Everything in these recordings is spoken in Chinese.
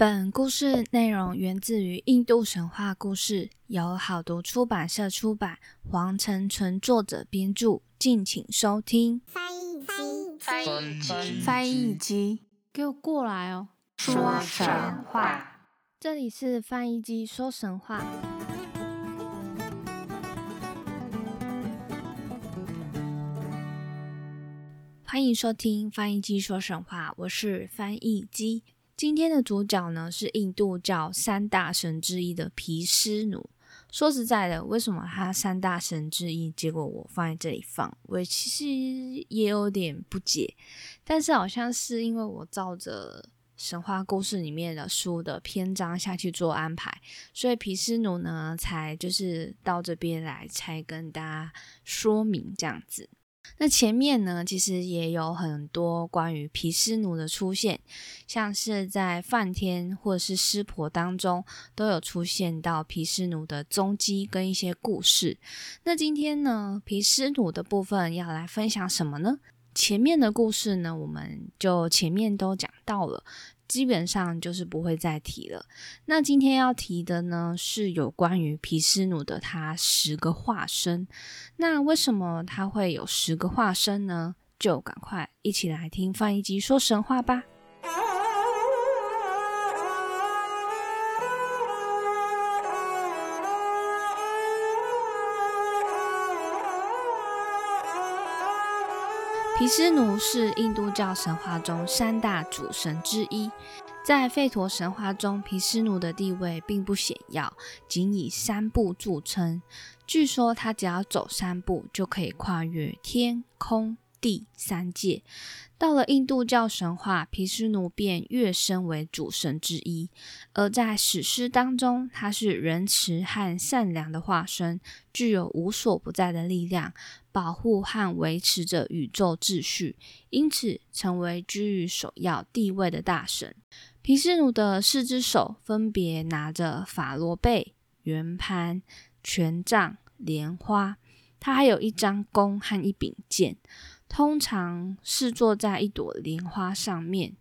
本故事内容源自于印度神话故事，由好读出版社出版，黄成纯作者编著，敬请收听。翻译机，翻译机，翻译机，给我过来哦！说神话。这里是翻译机说神话。欢迎收听翻译机说神话，我是翻译机。今天的主角呢是印度教三大神之一的毗湿奴。说实在的，为什么他三大神之一，结果我放在这里放，我其实也有点不解。但是好像是因为我照着神话故事里面的书的篇章下去做安排，所以毗湿奴呢才就是到这边来，才跟大家说明这样子。那前面呢，其实也有很多关于毗湿奴的出现，像是在梵天或者是湿婆当中，都有出现到毗湿奴的踪迹跟一些故事。那今天呢，毗湿奴的部分要来分享什么呢？前面的故事呢，我们就前面都讲到了。基本上就是不会再提了。那今天要提的呢，是有关于皮斯努的他十个化身。那为什么他会有十个化身呢？就赶快一起来听翻译机说神话吧。毗湿奴是印度教神话中三大主神之一，在吠陀神话中，毗湿奴的地位并不显要，仅以三步著称。据说他只要走三步，就可以跨越天空第三界。到了印度教神话，毗湿奴便跃升为主神之一。而在史诗当中，他是仁慈和善良的化身，具有无所不在的力量，保护和维持着宇宙秩序，因此成为居于首要地位的大神。毗湿奴的四只手分别拿着法罗贝、圆盘、权杖、莲花，他还有一张弓和一柄剑。通常是坐在一朵莲花上面，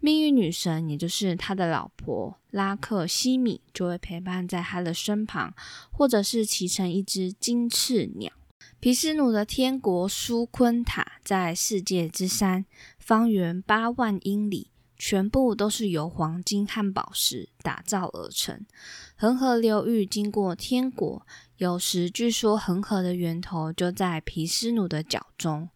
命运女神，也就是他的老婆拉克西米，就会陪伴在他的身旁，或者是骑成一只金翅鸟。皮斯奴的天国苏坤塔在世界之山，方圆八万英里，全部都是由黄金和宝石打造而成。恒河流域经过天国，有时据说恒河的源头就在皮斯奴的脚中。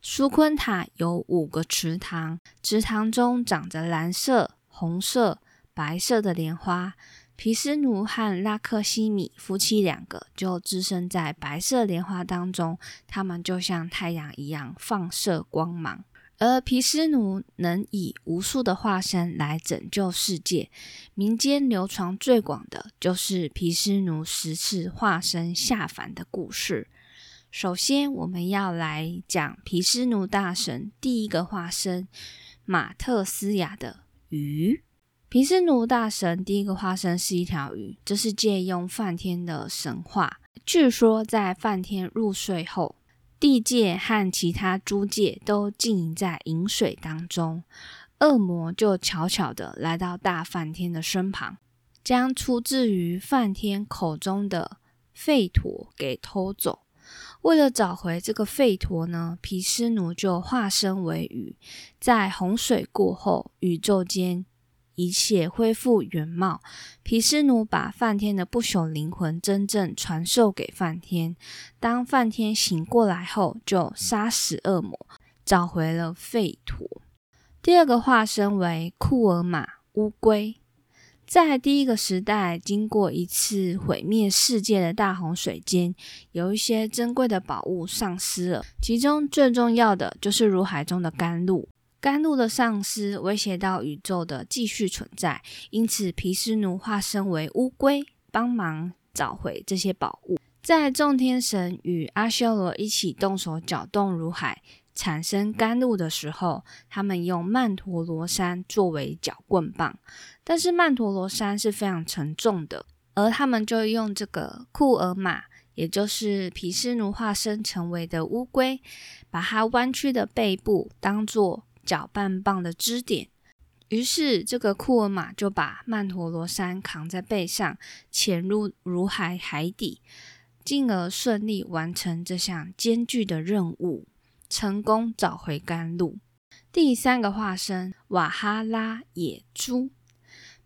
苏坤塔有五个池塘，池塘中长着蓝色、红色、白色的莲花。毗湿奴和拉克西米夫妻两个就置身在白色莲花当中，他们就像太阳一样放射光芒。而毗湿奴能以无数的化身来拯救世界，民间流传最广的就是毗湿奴十次化身下凡的故事。首先，我们要来讲毗湿奴大神第一个化身马特斯雅的鱼。毗湿奴大神第一个化身是一条鱼，这是借用梵天的神话。据说，在梵天入睡后，地界和其他诸界都浸淫在饮水当中，恶魔就悄悄的来到大梵天的身旁，将出自于梵天口中的吠陀给偷走。为了找回这个吠陀呢，毗湿奴就化身为雨，在洪水过后，宇宙间一切恢复原貌。毗湿奴把梵天的不朽灵魂真正传授给梵天。当梵天醒过来后，就杀死恶魔，找回了吠陀。第二个化身为库尔玛乌龟。在第一个时代，经过一次毁灭世界的大洪水间，有一些珍贵的宝物丧失了。其中最重要的就是如海中的甘露。甘露的丧失威胁到宇宙的继续存在，因此毗湿奴化身为乌龟，帮忙找回这些宝物。在众天神与阿修罗一起动手搅动如海。产生甘露的时候，他们用曼陀罗山作为搅棍棒，但是曼陀罗山是非常沉重的，而他们就用这个库尔玛，也就是毗湿奴化身成为的乌龟，把它弯曲的背部当做搅拌棒的支点，于是，这个库尔玛就把曼陀罗山扛在背上，潜入如海海底，进而顺利完成这项艰巨的任务，成功找回甘露。第三个化身瓦哈拉野猪，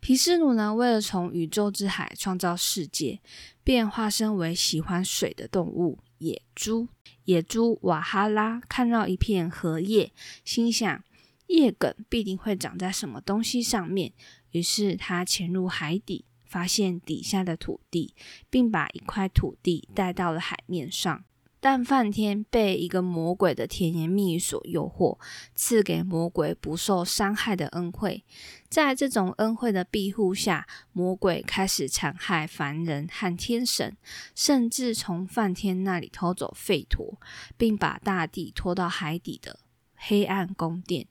毗湿奴呢，为了从宇宙之海创造世界，便化身为喜欢水的动物野猪。野猪瓦哈拉看到一片荷叶，心想。叶梗必定会长在什么东西上面，于是他潜入海底，发现底下的土地，并把一块土地带到了海面上。但梵天被一个魔鬼的甜言蜜语所诱惑，赐给魔鬼不受伤害的恩惠。在这种恩惠的庇护下，魔鬼开始残害凡人和天神，甚至从梵天那里偷走吠陀，并把大地拖到海底的黑暗宫殿。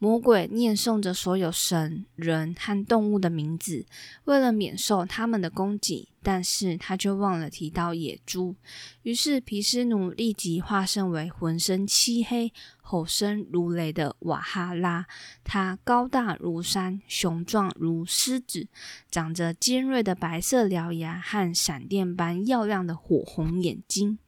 魔鬼念诵着所有神、人和动物的名字，为了免受他们的攻击，但是他却忘了提到野猪。于是毗湿奴立即化身为浑身漆黑、吼声如雷的瓦哈拉。他高大如山，雄壮如狮子，长着尖锐的白色獠牙和闪电般耀亮的火红眼睛。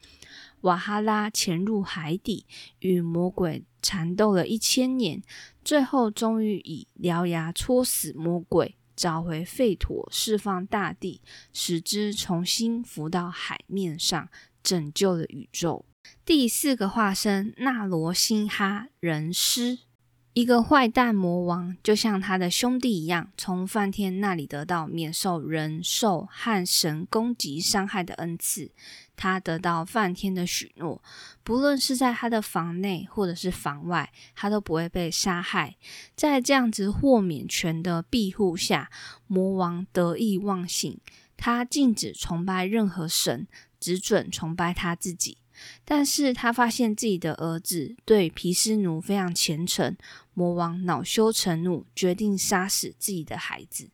瓦哈拉潜入海底，与魔鬼缠斗了一千年。最后，终于以獠牙戳死魔鬼，找回吠陀，释放大地，使之重新浮到海面上，拯救了宇宙。第四个化身纳罗辛哈人狮。一个坏蛋魔王，就像他的兄弟一样，从梵天那里得到免受人兽和神攻击伤害的恩赐。他得到梵天的许诺，不论是在他的房内或者是房外，他都不会被杀害。在这样子豁免权的庇护下，魔王得意忘形，他禁止崇拜任何神，只准崇拜他自己。但是他发现自己的儿子对毗斯奴非常虔诚，魔王恼羞成怒，决定杀死自己的孩子。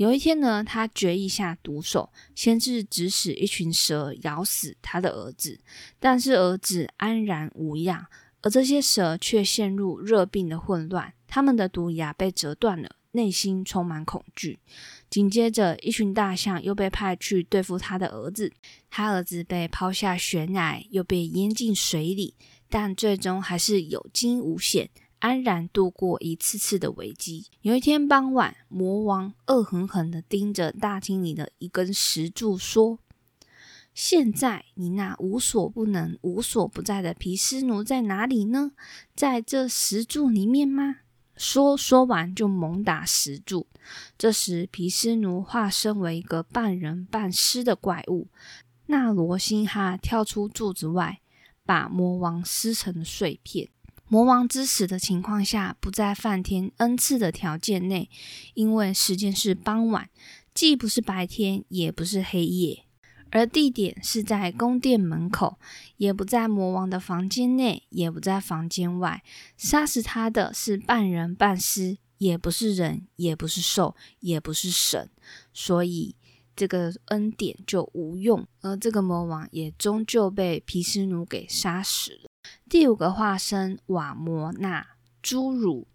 有一天呢，他决意下毒手，先是指使一群蛇咬死他的儿子，但是儿子安然无恙，而这些蛇却陷入热病的混乱，他们的毒牙被折断了。内心充满恐惧。紧接着，一群大象又被派去对付他的儿子。他儿子被抛下悬崖，又被淹进水里，但最终还是有惊无险，安然度过一次次的危机。有一天傍晚，魔王恶狠狠地盯着大厅里的一根石柱，说：“现在你那无所不能、无所不在的毗湿奴在哪里呢？在这石柱里面吗？”说说完就猛打石柱。这时，毗湿奴化身为一个半人半狮的怪物，那罗辛哈跳出柱子外，把魔王撕成了碎片。魔王之死的情况下，不在梵天恩赐的条件内，因为时间是傍晚，既不是白天，也不是黑夜。而地点是在宫殿门口，也不在魔王的房间内，也不在房间外。杀死他的是半人半尸，也不是人，也不是兽，也不是神，所以这个恩典就无用。而这个魔王也终究被毗湿奴给杀死了。第五个化身瓦摩那侏儒。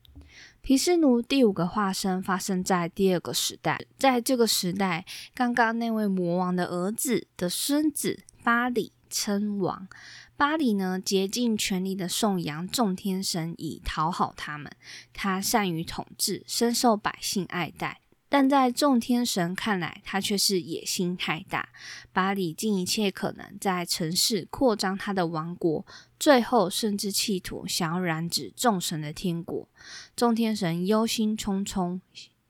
毗湿奴第五个化身发生在第二个时代，在这个时代，刚刚那位魔王的儿子的孙子巴里称王。巴里呢，竭尽全力的颂扬众天神，以讨好他们。他善于统治，深受百姓爱戴。但在众天神看来，他却是野心太大。巴里尽一切可能在城市扩张他的王国，最后甚至企图想要染指众神的天国。众天神忧心忡忡，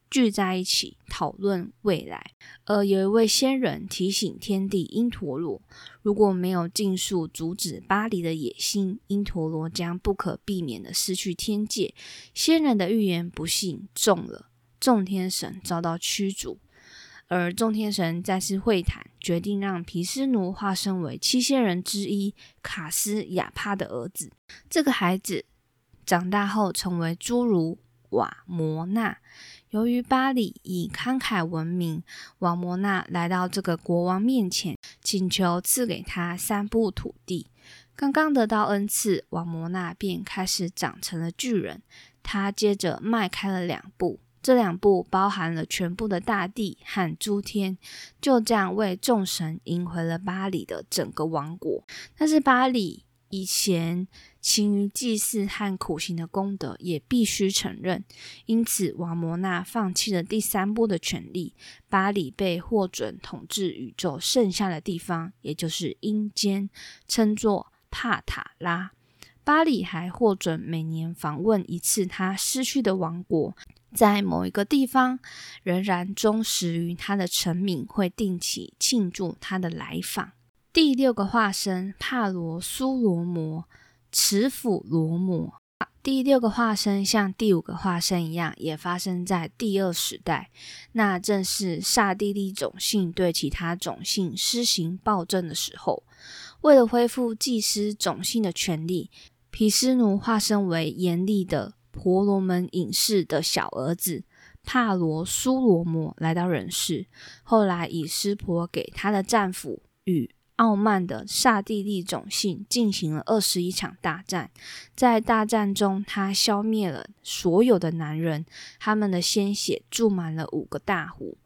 聚在一起讨论未来。而有一位仙人提醒天帝因陀罗，如果没有尽数阻止巴黎的野心，因陀罗将不可避免的失去天界。仙人的预言不幸中了。众天神遭到驱逐，而众天神再次会谈，决定让毗湿奴化身为七仙人之一卡斯亚帕的儿子。这个孩子长大后成为侏儒瓦摩那。由于巴里以慷慨闻名，瓦摩那来到这个国王面前，请求赐给他三部土地。刚刚得到恩赐，瓦摩那便开始长成了巨人。他接着迈开了两步，这两部包含了全部的大地和诸天，就这样为众神赢回了巴黎的整个王国。但是巴黎以前勤于祭祀和苦行的功德也必须承认，因此瓦摩纳放弃了第三部的权利，巴黎被获准统治宇宙剩下的地方，也就是阴间，称作帕塔拉。巴里还获准每年访问一次他失去的王国，在某一个地方仍然忠实于他的臣民，会定期庆祝他的来访。第六个化身帕罗苏罗摩，持斧罗摩。第六个化身像第五个化身一样，也发生在第二时代，那正是刹帝利种姓对其他种姓施行暴政的时候。为了恢复祭司种姓的权利。毗湿奴化身为严厉的婆罗门隐士的小儿子帕罗苏罗摩来到人世，后来以湿婆给他的战俘与傲慢的刹帝利种姓进行了二十一场大战，在大战中，他消灭了所有的男人，他们的鲜血注满了五个大湖。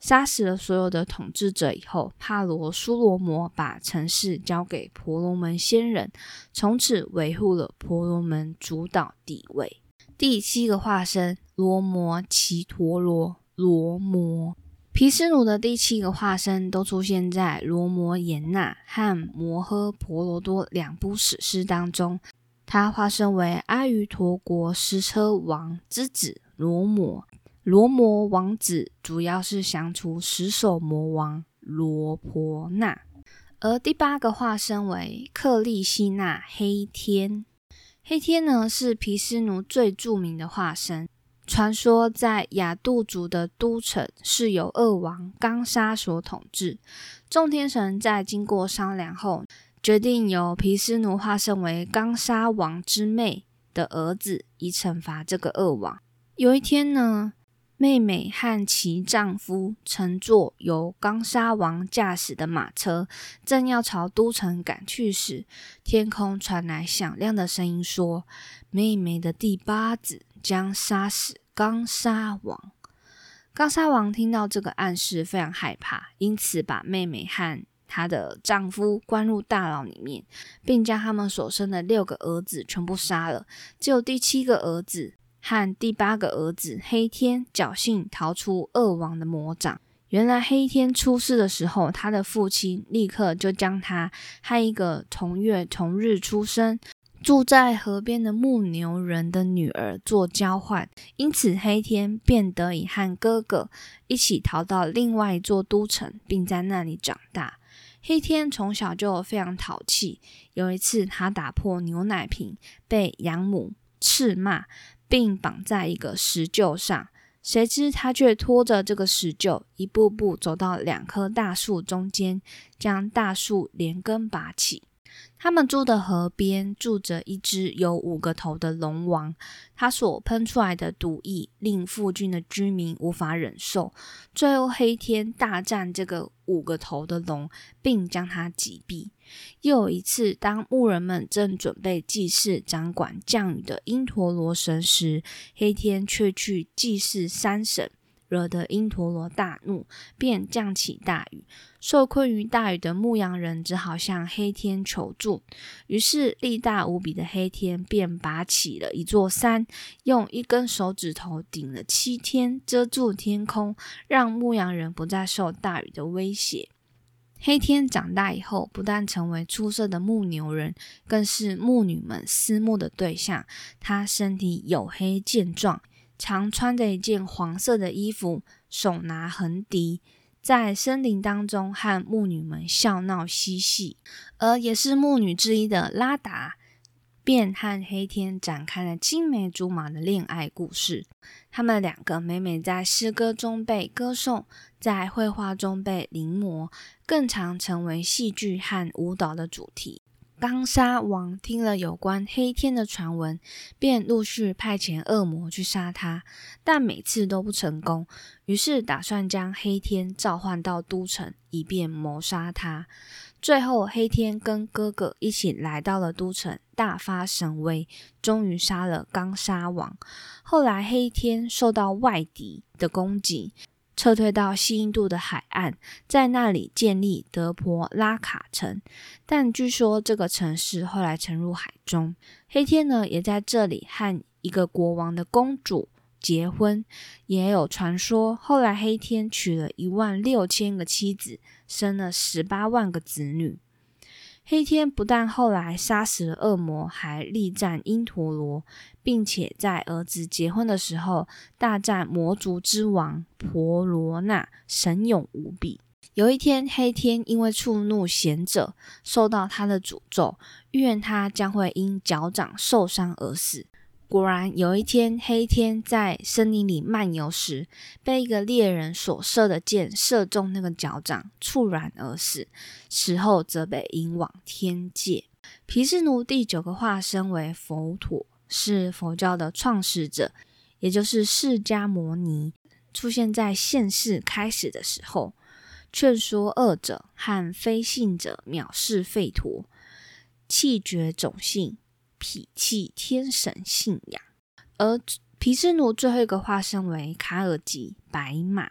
杀死了所有的统治者以后，帕罗苏罗摩把城市交给婆罗门仙人，从此维护了婆罗门主导地位。第七个化身罗摩奇陀罗罗摩，毗湿奴的第七个化身都出现在罗摩衍那和摩诃婆罗多两部史诗当中。他化身为阿瑜陀国石车王之子罗摩。罗摩王子主要是降除十手魔王罗婆那，而第八个化身为克利希那黑天。黑天呢是毗湿奴最著名的化身。传说在雅杜族的都城是由恶王刚沙所统治。众天神在经过商量后，决定由毗湿奴化身为刚沙王之妹的儿子，以惩罚这个恶王。有一天呢。妹妹和其丈夫乘坐由刚沙王驾驶的马车，正要朝都城赶去时，天空传来响亮的声音，说：“妹妹的第八子将杀死刚沙王。”刚沙王听到这个暗示，非常害怕，因此把妹妹和她的丈夫关入大牢里面，并将他们所生的六个儿子全部杀了，只有第七个儿子。和第八个儿子黑天侥幸逃出恶王的魔掌。原来黑天出事的时候，他的父亲立刻就将他和一个同月同日出生、住在河边的牧牛人的女儿做交换，因此黑天便得以和哥哥一起逃到另外一座都城，并在那里长大。黑天从小就非常淘气，有一次他打破牛奶瓶，被养母斥骂。并绑在一个石臼上，谁知他却拖着这个石臼，一步步走到两棵大树中间，将大树连根拔起。他们住的河边住着一只有五个头的龙王，他所喷出来的毒液令附近的居民无法忍受。最后，黑天大战这个五个头的龙，并将它击毙。又一次，当牧人们正准备祭祀掌管降雨的因陀罗神时，黑天却去祭祀山神。惹得因陀罗大怒，便降起大雨。受困于大雨的牧羊人只好向黑天求助。于是力大无比的黑天便拔起了一座山，用一根手指头顶了七天，遮住天空，让牧羊人不再受大雨的威胁。黑天长大以后，不但成为出色的牧牛人，更是牧女们思慕的对象。他身体黝黑健壮。常穿着一件黄色的衣服，手拿横笛，在森林当中和牧女们笑闹嬉戏。而也是牧女之一的拉达，便和黑天展开了青梅竹马的恋爱故事。他们两个每每在诗歌中被歌颂，在绘画中被临摹，更常成为戏剧和舞蹈的主题。刚沙王听了有关黑天的传闻，便陆续派遣恶魔去杀他，但每次都不成功。于是打算将黑天召唤到都城，以便谋杀他。最后，黑天跟哥哥一起来到了都城，大发神威，终于杀了刚沙王。后来黑天受到外敌的攻击，撤退到西印度的海岸，在那里建立德婆拉卡城。但据说这个城市后来沉入海中。黑天呢，也在这里和一个国王的公主。结婚也有传说，后来黑天娶了一万六千个妻子，生了十八万个子女。黑天不但后来杀死了恶魔，还力战因陀罗，并且在儿子结婚的时候大战魔族之王婆罗那，神勇无比。有一天，黑天因为触怒贤者，受到他的诅咒，预言他将会因脚掌受伤而死。果然，有一天，黑天在森林里漫游时，被一个猎人所射的箭射中那个脚掌，猝然而死。死后则被引往天界。毗湿奴第九个化身为佛陀，是佛教的创始者，也就是释迦牟尼，出现在现世开始的时候，劝说恶者和非信者藐视吠陀，弃绝种姓。脾气天神信仰，而毗湿奴最后一个化身为卡尔吉白马，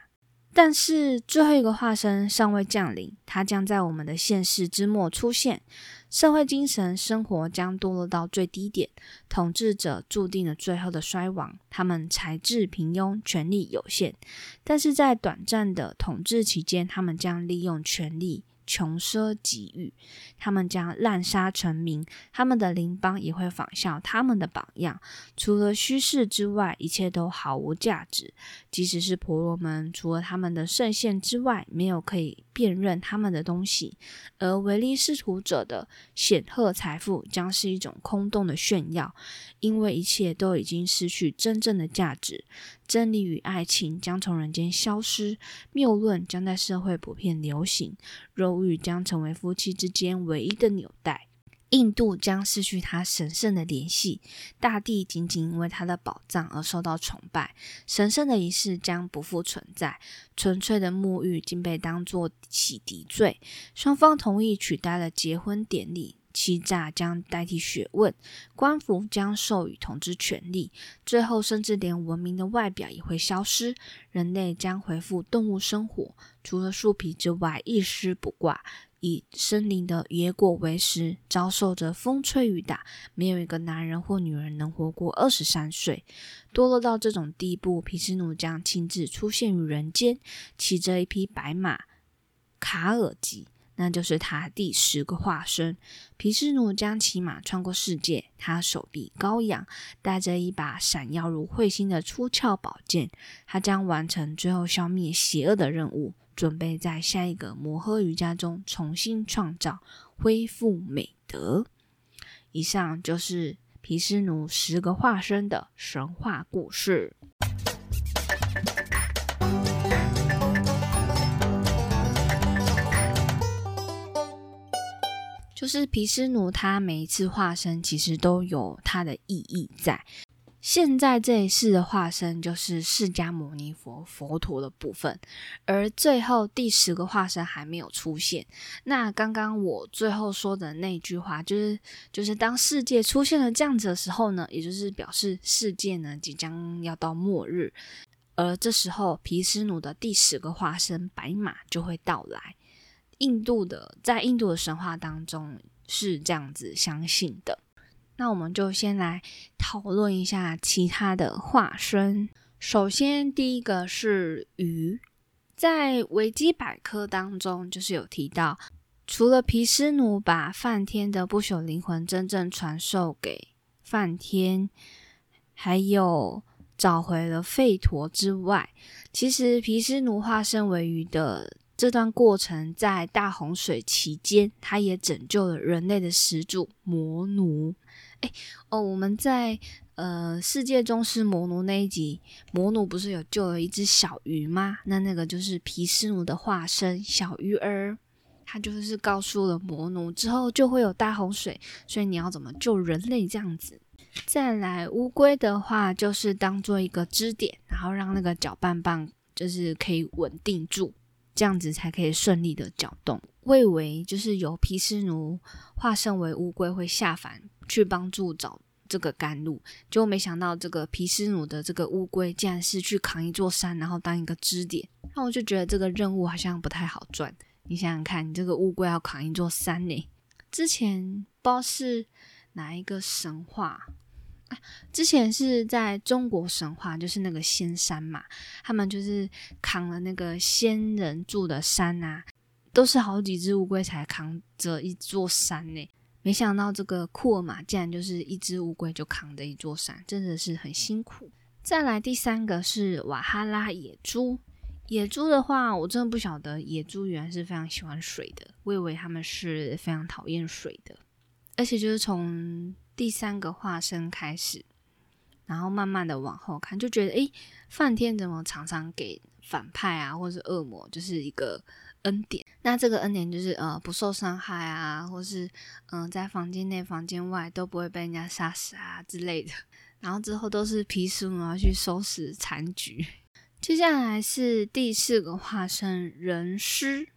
但是最后一个化身尚未降临，他将在我们的现世之末出现，社会精神生活将堕落到最低点，统治者注定了最后的衰亡。他们才智平庸，权力有限，但是在短暂的统治期间，他们将利用权力。穷奢极欲，他们将滥杀成民，他们的邻邦也会仿效他们的榜样。除了虚饰之外，一切都毫无价值。即使是婆罗门，除了他们的圣贤之外，没有可以辨认他们的东西。而唯利是图者的显赫财富，将是一种空洞的炫耀，因为一切都已经失去真正的价值。真理与爱情将从人间消失，谬论将在社会普遍流行，肉欲将成为夫妻之间唯一的纽带。印度将失去它神圣的联系，大地仅仅因为它的宝藏而受到崇拜，神圣的仪式将不复存在，纯粹的沐浴竟被当作洗涤罪。双方同意取代了结婚典礼。欺诈将代替学问，官府将授予统治权力，最后甚至连文明的外表也会消失，人类将恢复动物生活，除了树皮之外一丝不挂，以森林的野果为食，遭受着风吹雨打，没有一个男人或女人能活过二十三岁。堕落到这种地步，毗湿奴将亲自出现于人间，骑着一匹白马卡尔吉。那就是他第十个化身。毗湿奴将骑马穿过世界，他手臂高扬，带着一把闪耀如彗星的出鞘宝剑。他将完成最后消灭邪恶的任务，准备在下一个摩诃瑜伽中重新创造、恢复美德。以上就是毗湿奴十个化身的神话故事。就是毗湿奴，他每一次化身其实都有它的意义在。现在这一世的化身就是释迦牟尼佛佛陀的部分，而最后第十个化身还没有出现。那刚刚我最后说的那句话，就是就是当世界出现了这样子的时候呢，也就是表示世界呢即将要到末日，而这时候毗湿奴的第十个化身白马就会到来。印度的在印度的神话当中是这样子相信的，那我们就先来讨论一下其他的化身。首先，第一个是鱼，在维基百科当中就是有提到，除了毗湿奴把梵天的不朽灵魂真正传授给梵天，还有找回了吠陀之外，其实毗湿奴化身为鱼的。这段过程在大洪水期间，他也拯救了人类的始祖魔奴。哎哦，我们在呃世界中是魔奴那一集，魔奴不是有救了一只小鱼吗？那那个就是毗湿奴的化身小鱼儿，他就是告诉了魔奴之后就会有大洪水，所以你要怎么救人类这样子。再来乌龟的话，就是当做一个支点，然后让那个搅拌棒就是可以稳定住。这样子才可以顺利的搅动。我以为就是由毗湿奴化身为乌龟会下凡去帮助找这个甘露。结果没想到，这个毗湿奴的这个乌龟竟然是去扛一座山，然后当一个支点。那我就觉得这个任务好像不太好赚。你想想看，你这个乌龟要扛一座山呢？之前不知道是哪一个神话。之前是在中国神话，就是那个仙山嘛，他们就是扛了那个仙人住的山啊，都是好几只乌龟才扛着一座山呢。没想到这个库尔玛竟然就是一只乌龟就扛着一座山，真的是很辛苦。再来第三个是瓦哈拉野猪，野猪的话，我真的不晓得野猪原来是非常喜欢水的，我以为他们是非常讨厌水的，而且就是从。第三个化身开始，然后慢慢的往后看，就觉得诶，梵天怎么常常给反派啊，或是恶魔，就是一个恩典。那这个恩典就是呃不受伤害啊，或是嗯在房间内、房间外都不会被人家杀死啊之类的。然后之后都是皮书要去收拾残局。接下来是第四个化身人师，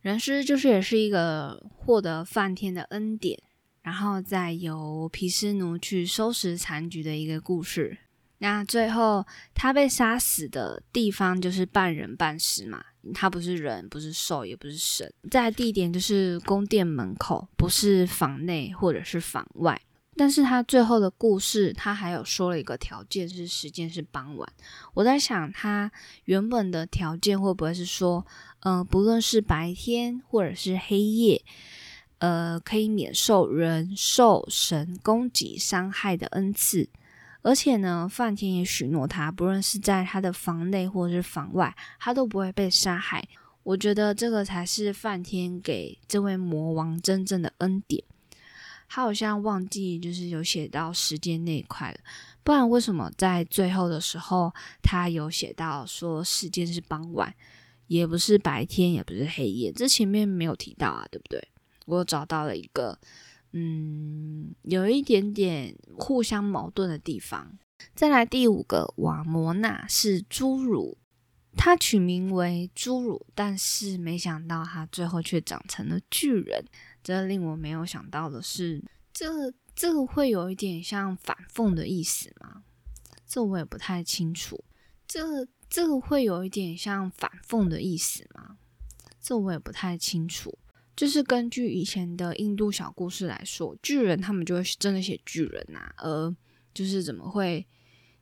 人师就是也是一个获得梵天的恩典。然后再由毗湿奴去收拾残局的一个故事。那最后他被杀死的地方就是半人半尸嘛，他不是人，不是兽，也不是神。在地点就是宫殿门口，不是房内或者是房外。但是他最后的故事，他还有说了一个条件，是时间是傍晚。我在想，他原本的条件会不会是说，嗯，不论是白天或者是黑夜。呃，可以免受人兽神攻击伤害的恩赐，而且呢，梵天也许诺他，不论是在他的房内或者是房外，他都不会被杀害。我觉得这个才是梵天给这位魔王真正的恩典。他好像忘记就是有写到时间那一块了，不然为什么在最后的时候他有写到说时间是傍晚，也不是白天，也不是黑夜，这前面没有提到啊，对不对？我找到了一个，嗯，有一点点互相矛盾的地方。再来第五个，瓦摩纳是侏儒，他取名为侏儒，但是没想到他最后却长成了巨人。这令我没有想到的是，这这个会有一点像反讽的意思吗？这我也不太清楚。这这个会有一点像反讽的意思吗？这我也不太清楚。就是根据以前的印度小故事来说，巨人他们就会真的写巨人呐，而就是怎么会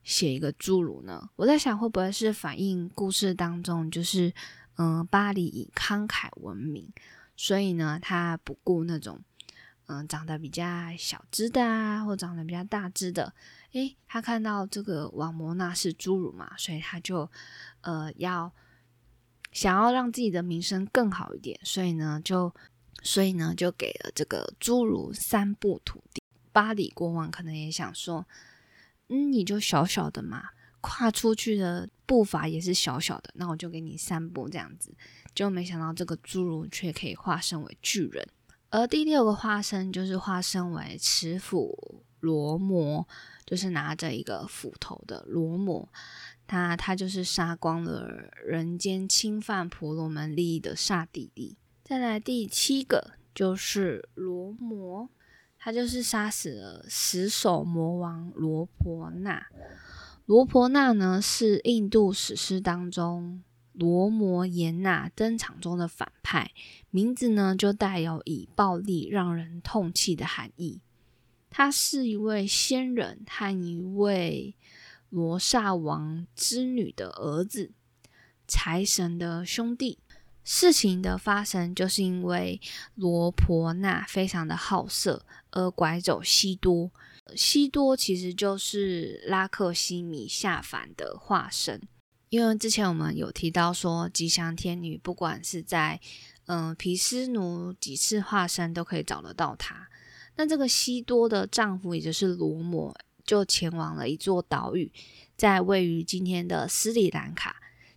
写一个侏儒呢？我在想会不会是反映故事当中就是嗯巴黎以慷慨闻名，所以呢他不顾那种嗯长得比较小只的啊，或长得比较大只的，诶，他看到这个瓦摩纳是侏儒嘛，所以他就呃要。想要让自己的名声更好一点，所以呢，就所以呢，就给了这个侏儒三步土地。巴黎国王可能也想说，嗯，你就小小的嘛，跨出去的步伐也是小小的，那我就给你三步这样子。就没想到这个侏儒却可以化身为巨人。而第六个化身就是化身为持斧罗摩，就是拿着一个斧头的罗摩。他他就是杀光了人间侵犯婆罗门利益的刹帝利。再来第七个就是罗摩，他就是杀死了十手魔王罗婆那。罗婆那呢是印度史诗当中罗摩衍那登场中的反派，名字呢就带有以暴力让人痛气的含义。他是一位仙人和一位。罗刹王之女的儿子，财神的兄弟。事情的发生，就是因为罗婆那非常的好色，而拐走西多。西多其实就是拉克西米下凡的化身。因为之前我们有提到说，吉祥天女不管是在嗯皮斯奴几次化身，都可以找得到她。那这个西多的丈夫，也就是罗摩。就前往了一座岛屿，在位于今天的斯里兰卡，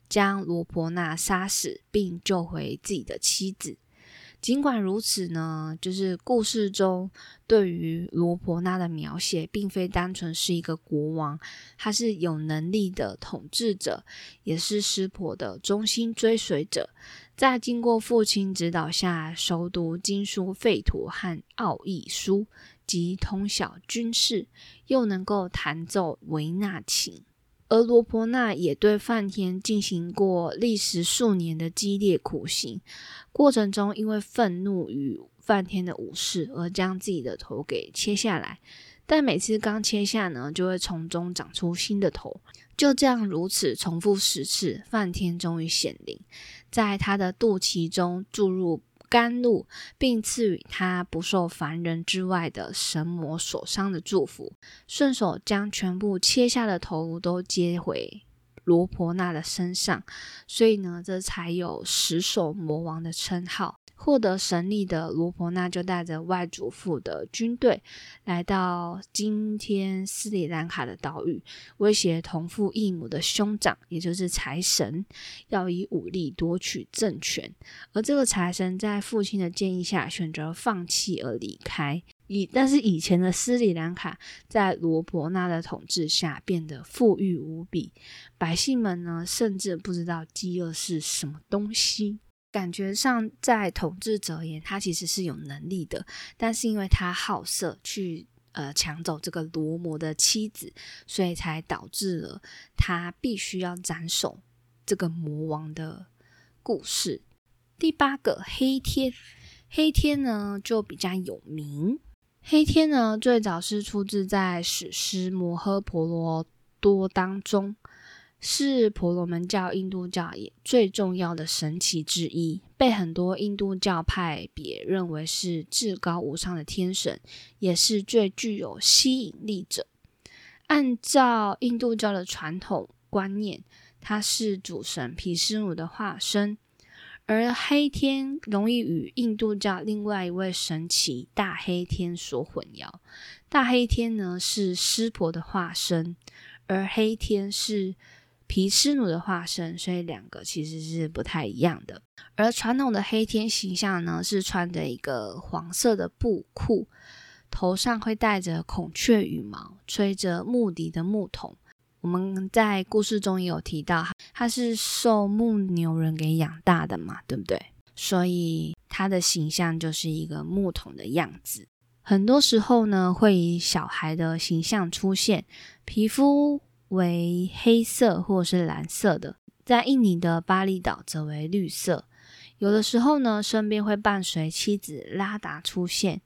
将罗婆纳杀死，并救回自己的妻子。尽管如此呢，就是故事中对于罗婆纳的描写，并非单纯是一个国王，他是有能力的统治者，也是湿婆的忠心追随者。在经过父亲指导下，熟读经书废土和奥义书。及通晓军事，又能够弹奏维纳琴。而罗伯纳也对梵天进行过历时数年的激烈苦刑，过程中因为愤怒与梵天的武士而将自己的头给切下来，但每次刚切下呢，就会从中长出新的头，就这样如此重复十次，梵天终于显灵，在他的肚脐中注入。甘露，并赐予他不受凡人之外的神魔所伤的祝福，顺手将全部切下的头颅都接回罗婆那的身上，所以呢，这才有十手魔王的称号。获得神力的罗婆那就带着外祖父的军队来到今天斯里兰卡的岛屿，威胁同父异母的兄长，也就是财神，要以武力夺取政权。而这个财神在父亲的建议下选择放弃而离开。以但是以前的斯里兰卡在罗伯纳的统治下变得富裕无比，百姓们呢甚至不知道饥饿是什么东西。感觉上，在统治者而言，他其实是有能力的，但是因为他好色，去呃抢走这个罗摩的妻子，所以才导致了他必须要斩首这个魔王的故事。第八个黑天，黑天呢就比较有名。黑天呢最早是出自在史诗《摩诃婆罗多》当中。是婆罗门教、印度教也最重要的神奇之一，被很多印度教派别认为是至高无上的天神，也是最具有吸引力者。按照印度教的传统观念，他是主神毗湿奴的化身，而黑天容易与印度教另外一位神奇大黑天所混淆。大黑天呢是湿婆的化身，而黑天是。毗湿奴的化身，所以两个其实是不太一样的。而传统的黑天形象呢，是穿着一个黄色的布裤，头上会戴着孔雀羽毛，吹着木笛的木桶。我们在故事中也有提到，他是受牧牛人给养大的嘛，对不对？所以他的形象就是一个木桶的样子。很多时候呢，会以小孩的形象出现，皮肤。为黑色或是蓝色的，在印尼的巴厘岛则为绿色。有的时候呢，身边会伴随妻子拉达出现，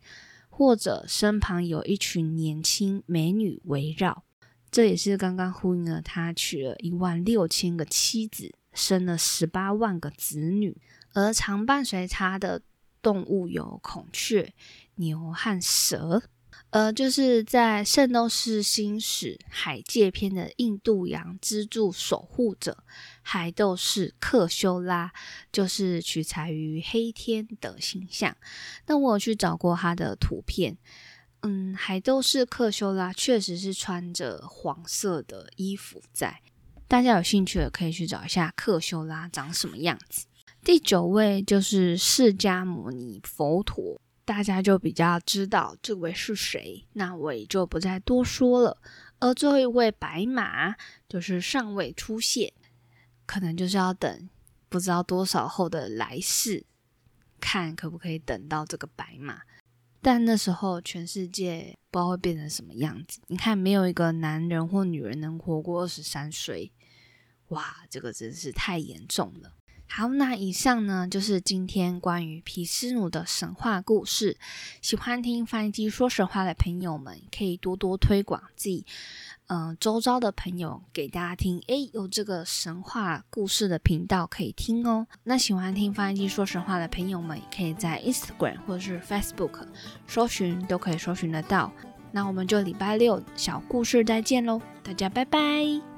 或者身旁有一群年轻美女围绕。这也是刚刚呼应了他娶了一万六千个妻子，生了十八万个子女。而常伴随他的动物有孔雀、牛和蛇。呃，就是在《圣斗士星矢海界篇》的印度洋支柱守护者海斗士克修拉，就是取材于黑天的形象。那我有去找过他的图片，嗯，海斗士克修拉确实是穿着黄色的衣服在。大家有兴趣的可以去找一下克修拉长什么样子。第九位就是释迦牟尼佛陀。大家就比较知道这位是谁，那我也就不再多说了。而最后一位白马就是尚未出现，可能就是要等不知道多少后的来世，看可不可以等到这个白马。但那时候全世界不知道会变成什么样子。你看，没有一个男人或女人能活过二十三岁，哇，这个真是太严重了。好，那以上呢就是今天关于皮斯奴的神话故事。喜欢听翻译机说神话的朋友们，可以多多推广自己，嗯，周遭的朋友给大家听。诶，有这个神话故事的频道可以听哦。那喜欢听翻译机说神话的朋友们，可以在 Instagram 或者是 Facebook 搜寻，都可以搜寻得到。那我们就礼拜六小故事再见喽，大家拜拜。